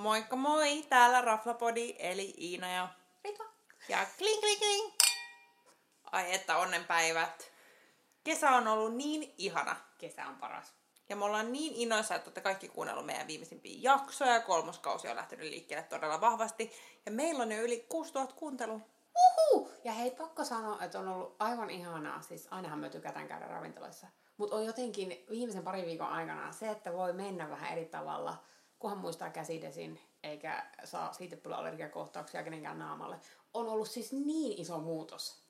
Moikka moi, täällä Raflapodi, eli Iina ja Ritva. ja kling kling kling. Ai että onnenpäivät. Kesä on ollut niin ihana. Kesä on paras. Ja me ollaan niin innoissa, että olette kaikki kuunnellut meidän viimeisimpiä jaksoja. Kolmoskausi on lähtenyt liikkeelle todella vahvasti. Ja meillä on jo yli 6000 kuuntelua. Uhu! Ja hei, pakko sanoa, että on ollut aivan ihanaa. Siis ainahan me tykätään käydä ravintoloissa. Mutta on jotenkin viimeisen parin viikon aikana se, että voi mennä vähän eri tavalla, kunhan muistaa käsidesin, eikä saa siitepölyallergiakohtauksia kenenkään naamalle. On ollut siis niin iso muutos.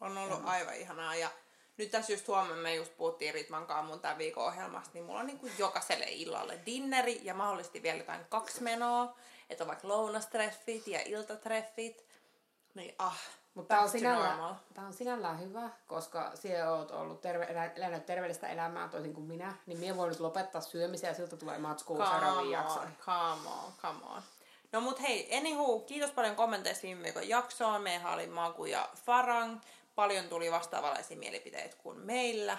On ollut aivan ihanaa. Ja nyt tässä just huomenna me just puhuttiin Ritman kanssa mun tämän viikon ohjelmasta, niin mulla on niin kuin jokaiselle illalle dinneri ja mahdollisesti vielä jotain kaksi menoa. Että on vaikka lounastreffit ja iltatreffit. Niin ah, Mutta tämä on, tää on sinällään hyvä, koska sinä olet ollut terve, elä- elänyt terveellistä elämää toisin kuin minä, niin minä voin nyt lopettaa syömisen ja siltä tulee matskua seuraaviin jaksoihin. come on, come on. No mut hei, anywho, kiitos paljon kommenteista viime viikon jaksoon. Meillä oli Maku ja Farang. Paljon tuli vastaavanlaisia mielipiteitä kuin meillä.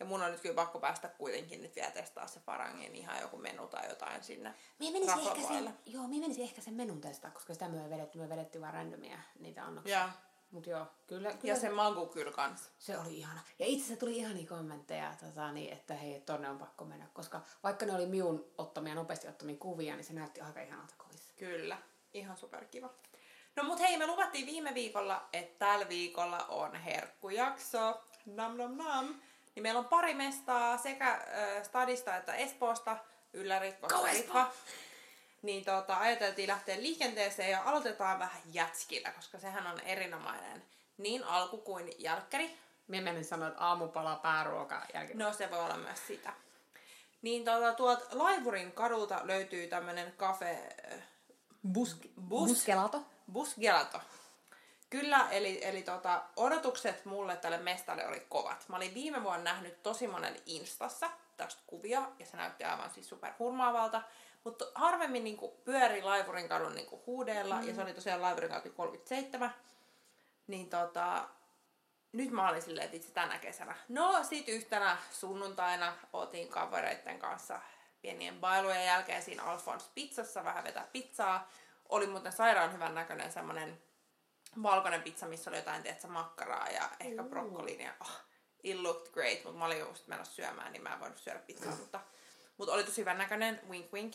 Ja mun on nyt kyllä pakko päästä kuitenkin nyt vielä testaa se Farangin ihan joku menu tai jotain sinne Mie menisin, ehkä sen, joo, mie menisin ehkä sen menun testaa, koska sitä me ei vedetty, me vedettiin vaan randomia niitä annoksia. Ja, Mut joo, kyllä, kyllä ja se Magu kyllä kans. se oli ihana. Ja itse asiassa tuli ihania kommentteja, tota, niin, että hei, tonne on pakko mennä, koska vaikka ne oli minun ottamia, nopeasti ottamia kuvia, niin se näytti aika ihanalta kovissa. Kyllä, ihan superkiva. No mut hei, me luvattiin viime viikolla, että tällä viikolla on herkkujakso. Nam nam nam. Niin meillä on pari mestaa sekä äh, Stadista että Espoosta. Ylläri, koska! Niin tota, ajateltiin lähteä liikenteeseen ja aloitetaan vähän jätskillä, koska sehän on erinomainen niin alku kuin jälkkäri. Mie menin sanoa, että aamupala, pääruoka, jälkeen. No se voi olla myös sitä. Niin tota, tuolta Laivurin kadulta löytyy tämmönen kafe... äh, Bus, bus, Buskelato. Busgelato. Kyllä, eli, eli tota, odotukset mulle tälle mestalle oli kovat. Mä olin viime vuonna nähnyt tosi monen Instassa tästä kuvia, ja se näytti aivan siis super hurmaavalta. Mutta harvemmin niinku pyöri Laivurin kadun niinku huudeella, mm. ja se oli tosiaan Laivurin katu 37. Niin tota, nyt mä olin silleen, että itse tänä kesänä. No sit yhtenä sunnuntaina otin kavereiden kanssa pienien bailujen jälkeen siinä Alfons pizzassa vähän vetää pizzaa. Oli muuten sairaan hyvän näköinen semmonen valkoinen pizza, missä oli jotain, tiedätkö, makkaraa ja ehkä brokkoliin ja oh, it looked great, mutta mä olin just menossa syömään, niin mä en voinut syödä pizzaa, mutta, mutta oli tosi hyvän näköinen, wink wink.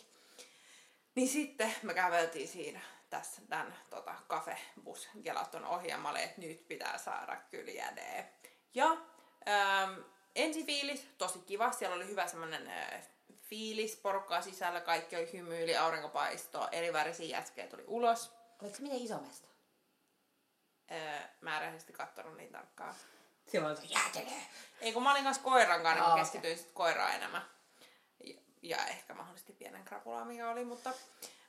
Niin sitten me käveltiin siinä tässä tämän tota, kafebus gelaton ohi ja mä olin, että nyt pitää saada kyllä jädee. Ja ähm, ensifiilis, tosi kiva. Siellä oli hyvä semmonen äh, fiilis, porukkaa sisällä, kaikki oli hymyili, aurinkopaistoa, eri värisiä jätskejä tuli ulos. Oliko se miten iso mesta? Äh, mä en rehellisesti kattonut niin tarkkaan. Siellä oli se jäätelee. Ei kun mä olin kanssa koiran kanssa, niin Aa, mä keskityin sit koiraan enemmän. Ja, ja ehkä mahdollisesti pienen krapulaa, mikä oli, mutta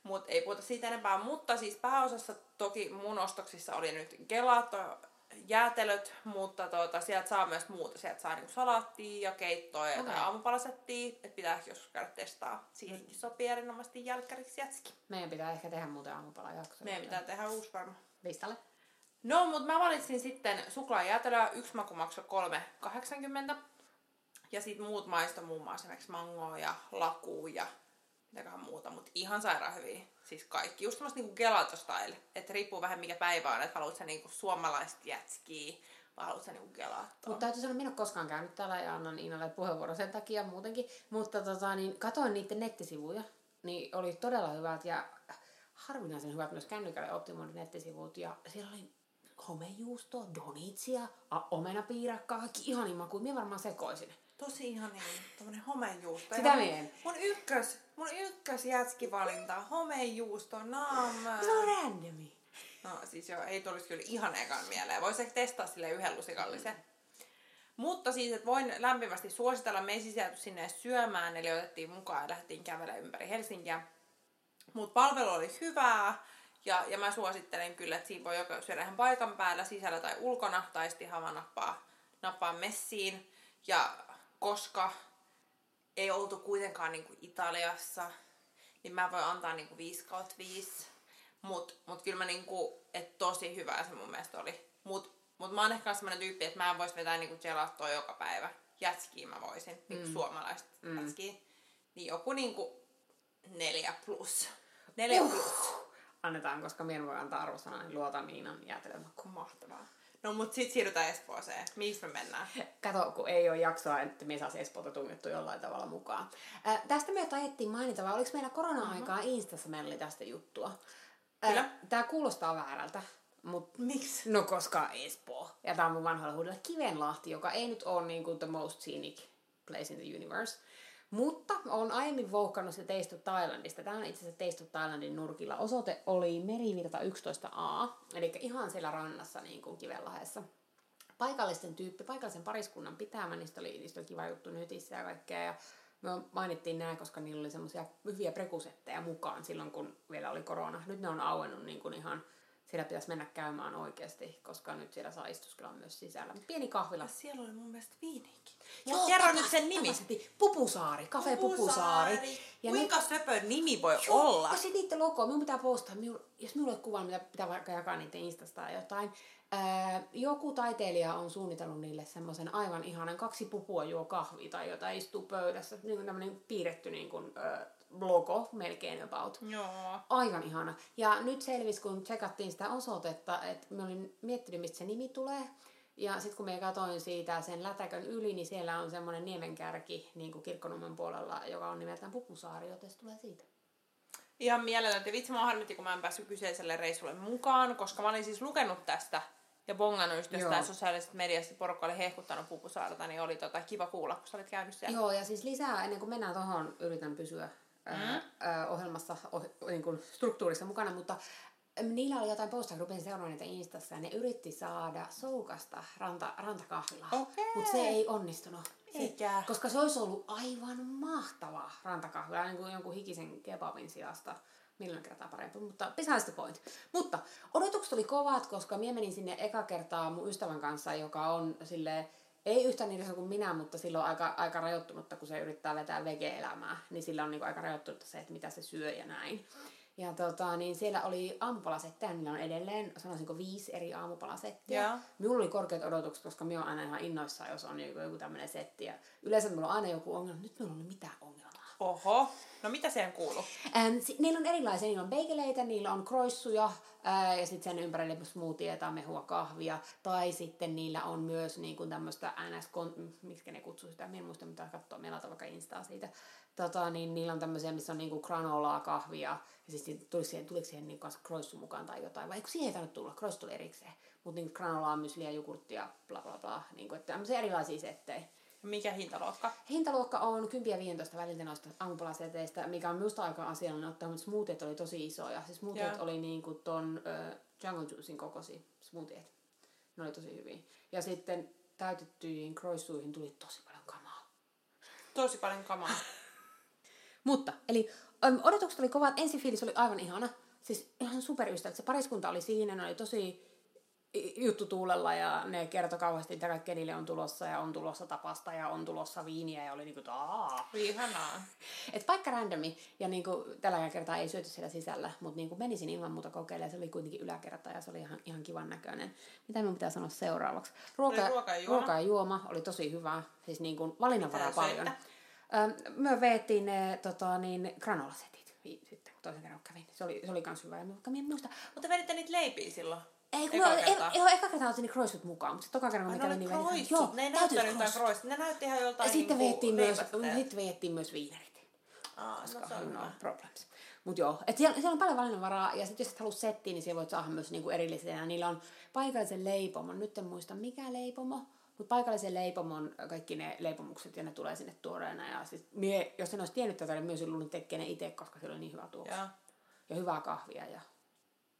mut ei puhuta siitä enempää. Mutta siis pääosassa toki mun ostoksissa oli nyt gelato, jäätelöt, mutta tuota, sieltä saa myös muuta. Sieltä saa niinku salaattia ja keittoa ja okay. aamupalasettia. Että pitää ehkä joskus käydä testaa. Siihenkin sopii erinomaisesti jälkkäriksi jätski. Meidän pitää ehkä tehdä muuten aamupala jakso. Meidän pitää tehdä uusi varma. Listalle. No, mutta mä valitsin sitten suklaajäätelöä. Yksi maku maksoi 3,80. Ja sitten muut maisto muun muassa esimerkiksi mangoa ja lakuu ja mitäköhän muuta, mutta ihan sairaan hyviä. Siis kaikki. Just semmoista niinku gelato style. Että riippuu vähän mikä päivä on, että haluat sä niinku suomalaista jätskiä vai haluat sä niinku gelatoa. Mutta täytyy sanoa, minä en ole koskaan käynyt täällä ja annan Iinalle puheenvuoron sen takia muutenkin. Mutta tota, niin, katoin niiden nettisivuja, niin oli todella hyvät ja harvinaisen hyvät myös kännykälle optimoidut nettisivut. Ja siellä oli homejuustoa, donitsia, a- omenapiirakkaa, kaikki ihanin makuja. Minä varmaan sekoisin. Tosi ihan niin, tommonen homejuusto. Sitä mien. Mun ykkös, mun ykkös jätskivalinta, homejuusto, naam. Se on randomi. No siis joo, ei tulisi kyllä ihan ekan mieleen. Voisi ehkä testaa sille yhden lusikallisen. Mutta siis, että voin lämpimästi suositella. Me ei sisälty sinne syömään, eli otettiin mukaan ja lähdettiin kävelemään ympäri Helsinkiä. Mutta palvelu oli hyvää, ja, ja mä suosittelen kyllä, että siinä voi joko syödä ihan paikan päällä, sisällä tai ulkona, tai sitten ihan vaan nappaa, nappaa messiin. Ja koska ei oltu kuitenkaan niinku Italiassa, niin mä voin antaa niinku 5 kautta 5. Mut, mut kyllä mä niinku, et tosi hyvä se mun mielestä oli. Mut, mut mä oon ehkä semmonen tyyppi, että mä en vois vetää niinku gelatoa joka päivä. Jätskiä mä voisin, niinku suomalaista mm. jätskiä. Niin joku niinku neljä plus. Neljä Uh. plus. Annetaan, koska minä voi antaa arvosanaa, niin luotan Niinan jäätelömakuun. Mahtavaa. No mut sit siirrytään Espooseen. Missä me mennään? Kato, kun ei ole jaksoa, että me saisi Espoota tungettu jollain tavalla mukaan. Ää, tästä me tajettiin mainita, vai oliko meillä korona-aikaa Instassa meillä oli tästä juttua? Kyllä. Tämä kuulostaa väärältä, mutta Miksi? No koska Espoo. Ja tämä on mun vanhoilla huudella Kivenlahti, joka ei nyt ole niin kuin the most scenic place in the universe. Mutta on aiemmin vouhkannut se of Thailandista. Tämä on itse asiassa of Thailandin nurkilla. Osoite oli Merivirta 11a, eli ihan siellä rannassa niin kuin Kivenlahdessa. Paikallisten tyyppi, paikallisen pariskunnan pitämä, niistä oli, niistä oli kiva juttu netissä ja kaikkea. Ja me mainittiin nämä, koska niillä oli semmoisia hyviä prekusetteja mukaan silloin, kun vielä oli korona. Nyt ne on auennut niin kuin ihan siellä pitäisi mennä käymään oikeasti, koska nyt siellä saa istuskella myös sisällä. Pieni kahvila. Siellä oli mun mielestä viinikin. Joo, Kerro nyt sen nimi. Pupusaari, Cafe Pupusaari. Ja nyt- Kuinka söpö nimi voi Joo, olla? Ja sitten niiden logo, minun pitää postaa, minun, jos minulla ei ole kuvaa, mitä pitää vaikka jakaa niiden Instasta tai jotain. Ää, joku taiteilija on suunnitellut niille semmoisen aivan ihanan kaksi pupua juo kahvia tai jotain istuu pöydässä. Niin kuin tämmöinen piirretty niin kuin, äh, logo melkein about. Joo. Aivan ihana. Ja nyt selvisi, kun tsekattiin sitä osoitetta, että mä olin miettinyt, mistä se nimi tulee. Ja sitten kun me katoin siitä sen lätäkön yli, niin siellä on semmoinen niemenkärki niin kuin Kirkkonummen puolella, joka on nimeltään Pupusaari, joten se tulee siitä. Ihan mielellään. Ja vitsi, mä harmitti, kun mä en päässyt kyseiselle reissulle mukaan, koska mä olin siis lukenut tästä ja bongannut just jostain sosiaalisesta mediasta, että porukka oli hehkuttanut Pupusaarta, niin oli tota kiva kuulla, kun sä olit käynyt siellä. Joo, ja siis lisää, ennen kuin mennään tuohon, yritän pysyä ää, ohjelmassa, oh, niin kuin struktuurissa mukana, mutta niillä oli jotain postaa, kun rupesin seuraamaan niitä Instassa, ja ne yritti saada Soukasta ranta, rantakahvilaa, Okei. mutta se ei onnistunut. Se, Eikä. koska se olisi ollut aivan mahtava rantakahvila, niin kuin jonkun hikisen kebabin sijasta. Milloin kertaa parempi, mutta besides the point. Mutta odotukset oli kovat, koska minä menin sinne eka kertaa mun ystävän kanssa, joka on sille ei yhtä niin iso kuin minä, mutta sillä on aika, aika rajoittunutta, kun se yrittää vetää vege-elämää, niin sillä on niinku aika rajoittunutta se, että mitä se syö ja näin. Ja tota, niin siellä oli aamupalasetteja, niillä on edelleen, sanoisinko viisi eri aamupalasettia. Joo. Minulla oli korkeat odotukset, koska minä olen aina ihan innoissaan, jos on joku, joku tämmöinen setti. Ja yleensä minulla on aina joku ongelma. Nyt minulla ollut mitään ongelmaa. Oho. No mitä siihen kuuluu? Ähm, si- niillä on erilaisia, niillä on beigeleitä, niillä on kroissuja ää, ja sitten sen ympärille smoothieita, mehua, kahvia. Tai sitten niillä on myös niin kuin tämmöistä ns. miksi ne kutsuu sitä, en muista mitä katsoa, meillä on vaikka instaa siitä. Tota, niin niillä on tämmöisiä, missä on niinku granolaa, kahvia, ja siis tuliko siihen, tuliko siihen niinku kroissu mukaan tai jotain, vai eikö siihen ei tainnut tulla, kroissu tuli erikseen. Mutta niinku granolaa, mysliä, jogurttia, bla bla bla, niinku, että tämmöisiä erilaisia settejä. Mikä hintaluokka? Hintaluokka on 10 ja 15 väliltä noista aamupalaseteistä, mikä on minusta aika asiallinen ottaa, mutta smoothiet oli tosi isoja. Siis smoothiet Joo. oli niin kuin ton äh, jungle juicin kokoisia smoothiet. Ne oli tosi hyviä. Ja sitten täytettyihin kroissuihin tuli tosi paljon kamaa. Tosi paljon kamaa. Mutta, eli odotukset oli kovat. Ensifiilis oli aivan ihana. Siis ihan superystävät. Se pariskunta oli siinä, ne oli tosi i- juttu tuulella ja ne kertoi kauheasti, mitä kaikkea niille on tulossa ja on tulossa tapasta ja on tulossa viiniä ja oli niinku, että aah. Ihanaa. Et paikka randomi, ja niinku, tällä kertaa ei syöty siellä sisällä, mutta niinku menisin ilman muuta kokeilemaan, se oli kuitenkin yläkerta ja se oli ihan, ihan kivan näköinen. Mitä minun pitää sanoa seuraavaksi? Ruoka, Oli ruoka ja juoma. ruoka ja juoma oli tosi hyvä, siis niinku valinnanvaraa paljon. Öm, Me veettiin ne tota, niin, granolasetit sitten, kun toisen kerran kävin. Se oli, se oli kans hyvä. Ja mä, mä muista, Mutta veditte niitä leipiä silloin? Ei, kun Eka mä, kertaa. ei, eka kertaa otin ne mukaan, mutta sitten toka kerran, kun mä kävin, niin vedin- kroissut. Ne ei näyttänyt jotain. Ne näytti ihan joltain Ja sitten niinku veettiin myös, sitten veettiin myös viinerit Aa, no se on no problems. Mut joo, et siellä, siellä on paljon valinnanvaraa ja sitten jos et halua settiä, niin siellä voit saada myös niinku erillisenä. Niillä on paikallisen leipomon, nyt en muista mikä leipomo, mutta paikallisen leipomon kaikki ne leipomukset ja ne tulee sinne tuoreena. Ja siis mie, jos en olisi tiennyt tätä, niin myös luullut tekee ne itse, koska siellä oli niin hyvä tuoksu. Joo. Ja hyvää kahvia ja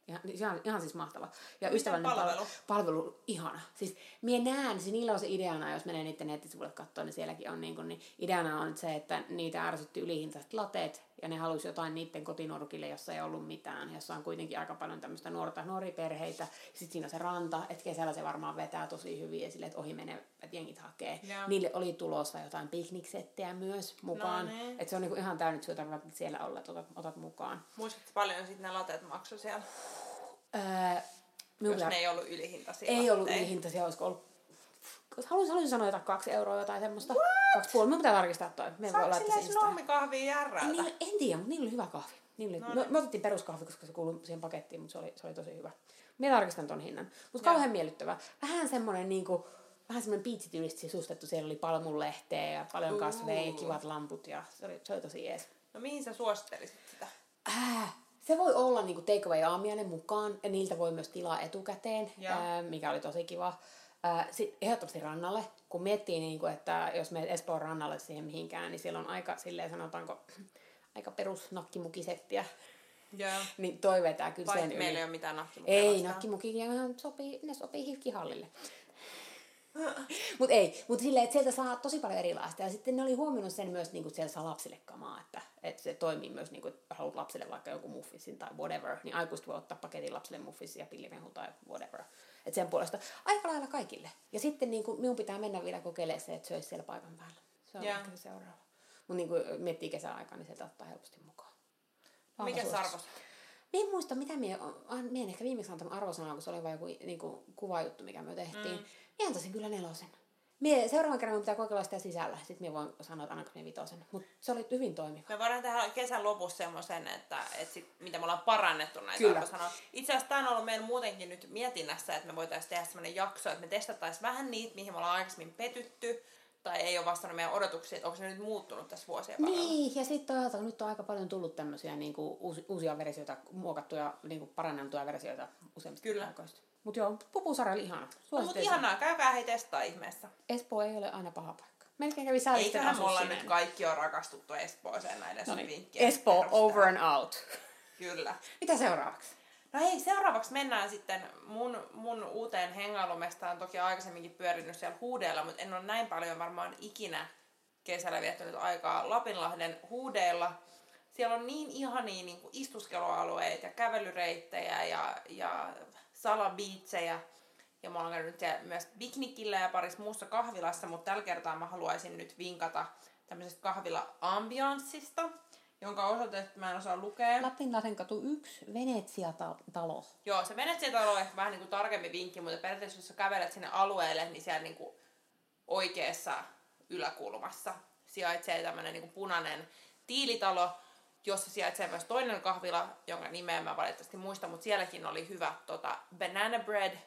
Ihan, ihan, ihan siis mahtava. Ja ystävällinen palvelu? Pal- palvelu, ihana. Siis mie näen, siis niillä on se ideana, jos menee niiden nettisivuille katsoa, niin sielläkin on niin, kuin, niin ideana on se, että niitä ärsytti ylihintaiset lateet, ja ne halusi jotain niiden kotinurkille, jossa ei ollut mitään, jossa on kuitenkin aika paljon tämmöistä nuorta, nuoria perheitä. Sitten siinä on se ranta, että kesällä se varmaan vetää tosi hyvin, ja sille, että ohi menevät jengit hakee. Joo. Niille oli tulossa jotain pikniksettejä myös mukaan. No niin. että se on niin kuin ihan täynnä, että sinä siellä olla, että otat, otat mukaan. Muistatko paljon sitten ne lateet maksu siellä? Öö, Jos ne ei ollut ylihintaisia ei ollut ylihintaisia, olisiko ollut... Haluaisin, haluaisin sanoa jotain kaksi euroa jotain semmoista. Kaksi puoli. Minun pitää tarkistaa toi. Me laittaa silleen snommikahvia järrältä? Niillä, en tiedä, mutta niillä oli hyvä kahvi. Niin oli, No no, niin. me otettiin peruskahvi, koska se kuului siihen pakettiin, mutta se oli, se oli tosi hyvä. Minä tarkistan ton hinnan. Mutta kauhean miellyttävä. Vähän semmoinen niinku, vähän semmoinen piitsityylisesti sisustettu. Siellä oli palmunlehteä ja paljon kasveja ja kivat lamput ja se oli, se oli tosi jees. No mihin sä suosittelisit sitä? Äh, se voi olla niinku takeaway aamiainen mukaan ja niiltä voi myös tilaa etukäteen, äh, mikä oli tosi kiva. Äh, sit ehdottomasti rannalle, kun miettii, niinku, että jos menet Espoon rannalle siihen mihinkään, niin siellä on aika, silleen sanotaanko, aika perus nakkimukisettiä. Joo. Niin toi vetää kyllä Vaikka sen meillä ei yli. ole mitään nakkimukia Ei, nakkimukikin sopii, ne sopii hifkihallille. Mutta ei, mutta silleen, että sieltä saa tosi paljon erilaista. Ja sitten ne oli huomioinut sen myös, niin kuin siellä saa lapsille kamaa, että, että se toimii myös, niin kuin, että haluat lapsille vaikka jonkun muffinsin tai whatever, niin aikuiset voi ottaa paketin lapsille muffinsin ja pillimehu tai whatever. Että sen puolesta aika lailla kaikille. Ja sitten niin kuin, minun pitää mennä vielä kokeilemaan se, että söisi siellä paikan päällä. Se on Joo. ehkä se seuraava. Mutta niin kuin miettii kesäaikaa, niin sieltä ottaa helposti mukaan. Mikä sarvos? Mie en muista, mitä mie, mie en ehkä viimeksi antanut arvosanaa, kun se oli vain joku niinku, kuvajuttu, mikä me tehtiin. Mm. Mie antaisin kyllä nelosen. Mie, seuraavan kerran minun pitää kokeilla sitä sisällä. Sitten mie voin sanoa, että annanko mie vitosen. Mutta se oli hyvin toimiva. Me voidaan tehdä kesän lopussa semmoisen, että, että sit, mitä me ollaan parannettu näitä Kyllä. arvosanoja. Itse asiassa tämä on ollut meillä muutenkin nyt mietinnässä, että me voitaisiin tehdä semmoinen jakso, että me testattaisiin vähän niitä, mihin me ollaan aikaisemmin petytty, tai ei ole vastannut meidän odotuksia, että onko se nyt muuttunut tässä vuosien varrella. Niin, ja sitten toisaalta kun nyt on aika paljon tullut tämmöisiä niinku, uusi, uusia versioita, muokattuja, niinku, paranneltuja versioita useimmista Kyllä. paikoista. Mutta joo, pupusarja oli ihana. No, mutta ihanaa, käykää hei testaa ihmeessä. Espoo ei ole aina paha paikka. Melkein kävi säälisten Eiköhän asussineen. nyt kaikki on rakastuttu Espooseen näiden No niin, vinkkien Espoo over and out. Kyllä. Mitä seuraavaksi? No hei, seuraavaksi mennään sitten mun, mun uuteen hengailumestaan. Toki aikaisemminkin pyörinyt siellä huudeilla, mutta en ole näin paljon varmaan ikinä kesällä viettänyt aikaa Lapinlahden huudeilla. Siellä on niin ihania niin kuin istuskelualueita ja kävelyreittejä ja, ja salabiitsejä. Ja mä oon käynyt myös piknikillä ja parissa muussa kahvilassa, mutta tällä kertaa mä haluaisin nyt vinkata tämmöisestä kahvila-ambianssista, jonka osoitetta mä en osaa lukea. Lapinlahden katu 1, Venetsia-talo. Joo, se Venetsia-talo on ehkä vähän niin kuin tarkempi vinkki, mutta periaatteessa jos sä kävelet sinne alueelle, niin siellä niin kuin oikeassa yläkulmassa sijaitsee tämmöinen niin kuin punainen tiilitalo, jossa sijaitsee myös toinen kahvila, jonka nimeä mä valitettavasti muista, mutta sielläkin oli hyvä tota, banana bread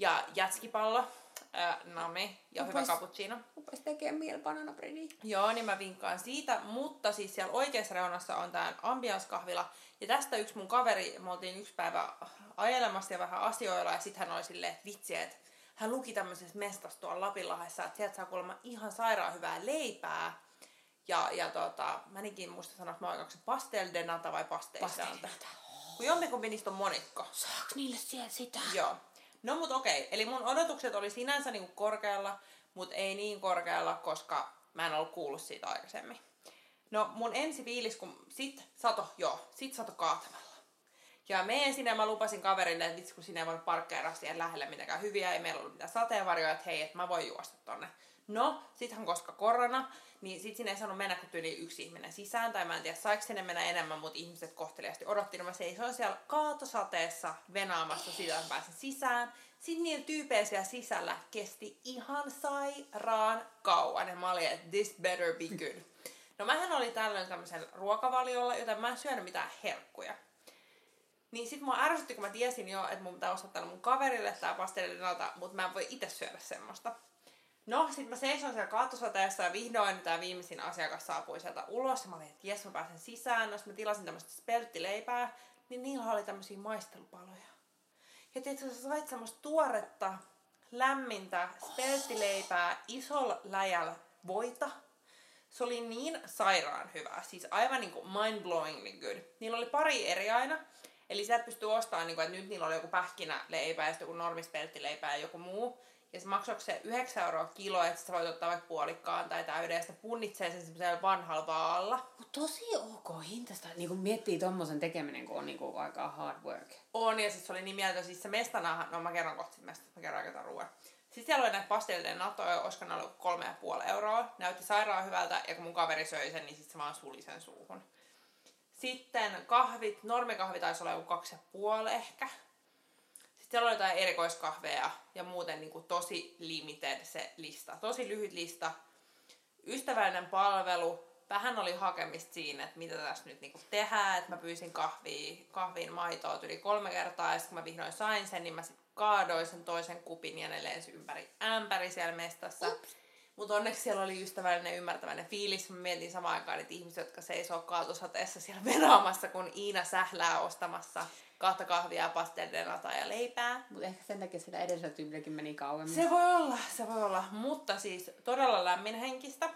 ja jätskipallo, ää, nami ja hyvä Rupes- cappuccino. Rupes tekee mieli banana breadia. Joo, niin mä vinkkaan siitä, mutta siis siellä oikeassa reunassa on tää ambiance-kahvila. Ja tästä yksi mun kaveri, me oltiin yksi päivä ajelemassa ja vähän asioilla, ja sitten hän oli silleen, että vitsi, että hän luki tämmöisessä mestassa tuolla Lapinlahdessa, että sieltä saa kuulemma ihan sairaan hyvää leipää. Ja, ja tota, mä enikin muista sanoa, että mä oon onko se pastel de nata vai pastel. Kun jompikumpi niistä on monikko. Saaks niille siellä sitä? Joo. No mut okei, eli mun odotukset oli sinänsä niinku korkealla, mutta ei niin korkealla, koska mä en ollut kuullut siitä aikaisemmin. No mun ensi fiilis, kun sit sato, joo, sit sato kaatamalla. Ja meen sinne, mä lupasin kaverille, että vitsi kun sinne ei voinut parkkeeraa siihen lähelle mitenkään hyviä, ei meillä ollut mitään sateenvarjoja, että hei, että mä voin juosta tonne. No, sittenhän koska korona, niin sit sinne ei saanut mennä kuin tyyli yksi ihminen sisään, tai mä en tiedä saiko sinne mennä enemmän, mutta ihmiset kohteliasti odotti, niin mä seisoin siellä kaatosateessa venaamassa sitä, että pääsin sisään. Sitten niillä tyypeillä siellä sisällä kesti ihan sairaan kauan, ja mä olin, että this better be good. No mähän oli tällöin tämmöisellä ruokavaliolla, joten mä en syönyt mitään herkkuja. Niin sit mua ärsytti, kun mä tiesin jo, että mun pitää ostaa mun kaverille tää pastellinata, mutta mä en voi itse syödä semmoista. No, sit mä seisoin siellä kaatosateessa ja vihdoin tää viimeisin asiakas saapui sieltä ulos. Ja mä olin, että jes, mä pääsen sisään. No, mä tilasin tämmöistä spelttileipää, niin niillä oli tämmöisiä maistelupaloja. Ja tiedätkö, sä sait semmoista tuoretta, lämmintä spelttileipää isolla läjällä voita. Se oli niin sairaan hyvää, siis aivan niin kuin mind-blowingly good. Niillä oli pari eri aina, eli sieltä pystyy ostamaan, niin kuin, että nyt niillä oli joku pähkinäleipä ja sitten joku normispelttileipä ja joku muu. Ja se maksoiko se 9 euroa kilo, että sä voit ottaa vaikka puolikkaan tai täyden, ja punnitsee sen semmoisella vanhalla vaalla. Mut tosi ok hintasta. Niin kun miettii tommosen tekeminen, kun on niinku aika hard work. On, ja sitten se oli niin mieltä, siis se mestana, no mä kerron kohta mestasta, mä kerron aika ruoan. Sitten siellä oli näitä pastellinen natoja, olisiko ne ollut kolme ja puoli euroa. Näytti sairaan hyvältä, ja kun mun kaveri söi sen, niin sitten se vaan suli sen suuhun. Sitten kahvit, normikahvi taisi olla joku kaksi ja puoli ehkä. Siellä oli jotain erikoiskahveja ja muuten niin kuin tosi limited se lista. Tosi lyhyt lista. Ystävällinen palvelu vähän oli hakemista siinä, että mitä tässä nyt niinku tehdään, että mä pyysin kahvia, kahviin maitoa yli kolme kertaa, ja sitten kun mä vihdoin sain sen, niin mä sitten kaadoin sen toisen kupin ja ne ympäri ämpäri siellä mestassa. Mutta onneksi siellä oli ystävällinen ymmärtäväinen fiilis. Mä mietin samaan aikaan niitä ihmisiä, jotka seisoo kaatosateessa siellä veraamassa, kun Iina sählää ostamassa kahta kahvia, pastellenata ja leipää. Mutta ehkä sen takia sitä edellisellä tyylilläkin meni kauemmin. Se voi olla, se voi olla. Mutta siis todella lämminhenkistä.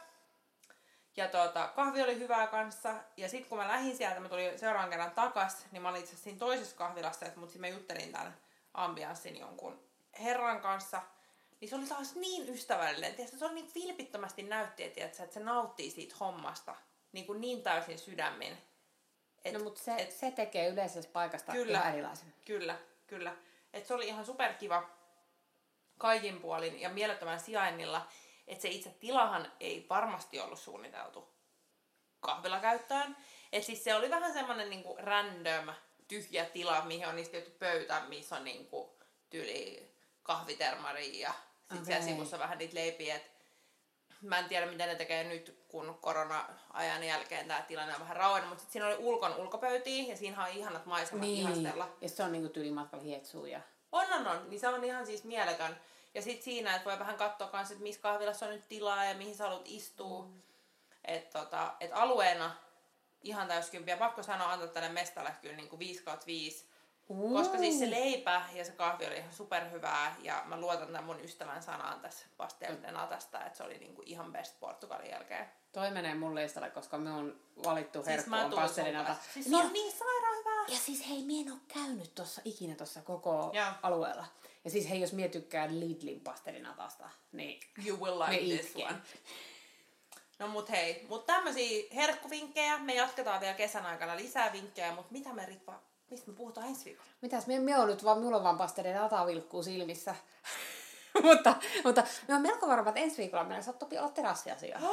Ja tuota, kahvi oli hyvää kanssa. Ja sitten kun mä lähdin sieltä, mä tulin seuraavan kerran takas, niin mä olin itse asiassa siinä toisessa kahvilassa, että mut sit mä juttelin tämän ambianssin jonkun herran kanssa. Niin se oli taas niin ystävällinen. Tiedätkö, se oli niin vilpittömästi näytti, että, tiedätkö, että se nauttii siitä hommasta niin, kuin niin täysin sydämin. Et, no, mutta se, et, se tekee yleisessä paikasta kyllä, ihan erilaisen. Kyllä, kyllä. Et se oli ihan superkiva kaikin puolin ja mielettömän sijainnilla. Että se itse tilahan ei varmasti ollut suunniteltu kahvilakäyttöön. Et siis se oli vähän semmoinen niinku random tyhjä tila, mihin on istetty pöytä, missä on niinku tyli kahvitermari ja sitten okay. siellä sivussa vähän niitä leipiä. Et mä en tiedä, miten ne tekee nyt, kun korona-ajan jälkeen tämä tilanne on vähän rauennut, mutta siinä oli ulkon ulkopöytiä ja siinä on ihanat maisemat niin. ihastella. Ja se on niinku tyylimatkalla hietsuu ja... On, on, on. Niin se on ihan siis mieletön. Ja sitten siinä, että voi vähän katsoa kans, että missä kahvilassa on nyt tilaa ja mihin sä haluat istua. Mm. Että tota, et alueena ihan täyskympiä. Pakko sanoa antaa tälle mestalle kyllä niin kuin 5 5 Uh. Koska siis se leipä ja se kahvi oli ihan superhyvää ja mä luotan tämän mun ystävän sanaan tässä pastellenatasta, että se oli niinku ihan best Portugalin jälkeen. Toi menee mun listalle, koska me on valittu siis herkku on pastellenata. Siis no, on niin sairaan hyvää. Ja siis hei, mie en oo käynyt tossa ikinä tuossa koko yeah. alueella. Ja siis hei, jos mie tykkään Lidlin pastelinatasta, niin You will like this one. No mut hei, mut tämmösiä herkkuvinkkejä. Me jatketaan vielä kesän aikana lisää vinkkejä, mutta mitä me Ritva Mistä me puhutaan ensi viikolla? Mitäs, me, me on nyt vaan, mulla on vaan pastereiden vilkkuu silmissä. mutta, mutta me on melko varma, että ensi viikolla meillä saattaa olla terassiasia.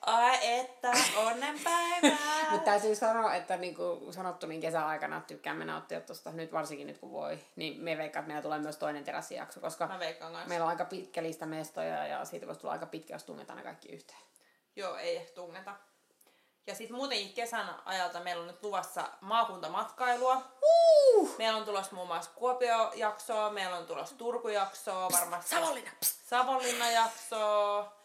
Ai että, onnenpäivää! Mutta täytyy sanoa, että niin kuin sanottu, niin kesäaikana tykkäämme nauttia tuosta, nyt varsinkin nyt kun voi, niin me veikkaan, että meillä tulee myös toinen terassijakso, koska meillä on aika pitkä lista mestoja ja siitä voisi tulla aika pitkä, jos tungetaan ne kaikki yhteen. Joo, ei ehkä tungeta. Ja sitten muutenkin kesän ajalta meillä on nyt luvassa maakuntamatkailua. Uh! Meillä on tulossa muun muassa Kuopio-jaksoa, meillä on tulossa Turku-jaksoa, varmasti Savonlinna. Savonlinna-jaksoa.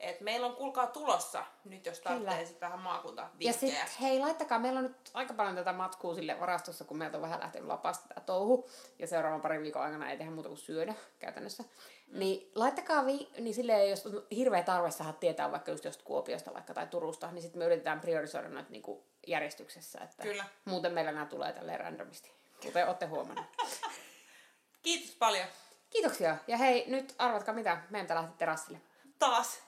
Et meillä on kuulkaa tulossa nyt, jos tarvitsee sitten vähän maakunta Ja sitten hei, laittakaa, meillä on nyt aika paljon tätä matkua sille varastossa, kun meiltä on vähän lähtenyt lapasta tämä touhu. Ja seuraavan parin viikon aikana ei tehdä muuta kuin syödä käytännössä. Mm. Niin laittakaa, vi- niin silleen, jos on hirveä tarve saada tietää vaikka just jostain Kuopiosta vaikka tai Turusta, niin sitten me yritetään priorisoida noita niinku järjestyksessä. Että Kyllä. Muuten meillä nämä tulee tälleen randomisti, kuten olette huomanneet. Kiitos paljon. Kiitoksia. Ja hei, nyt arvatkaa mitä, meidän lähteä terassille. Taas.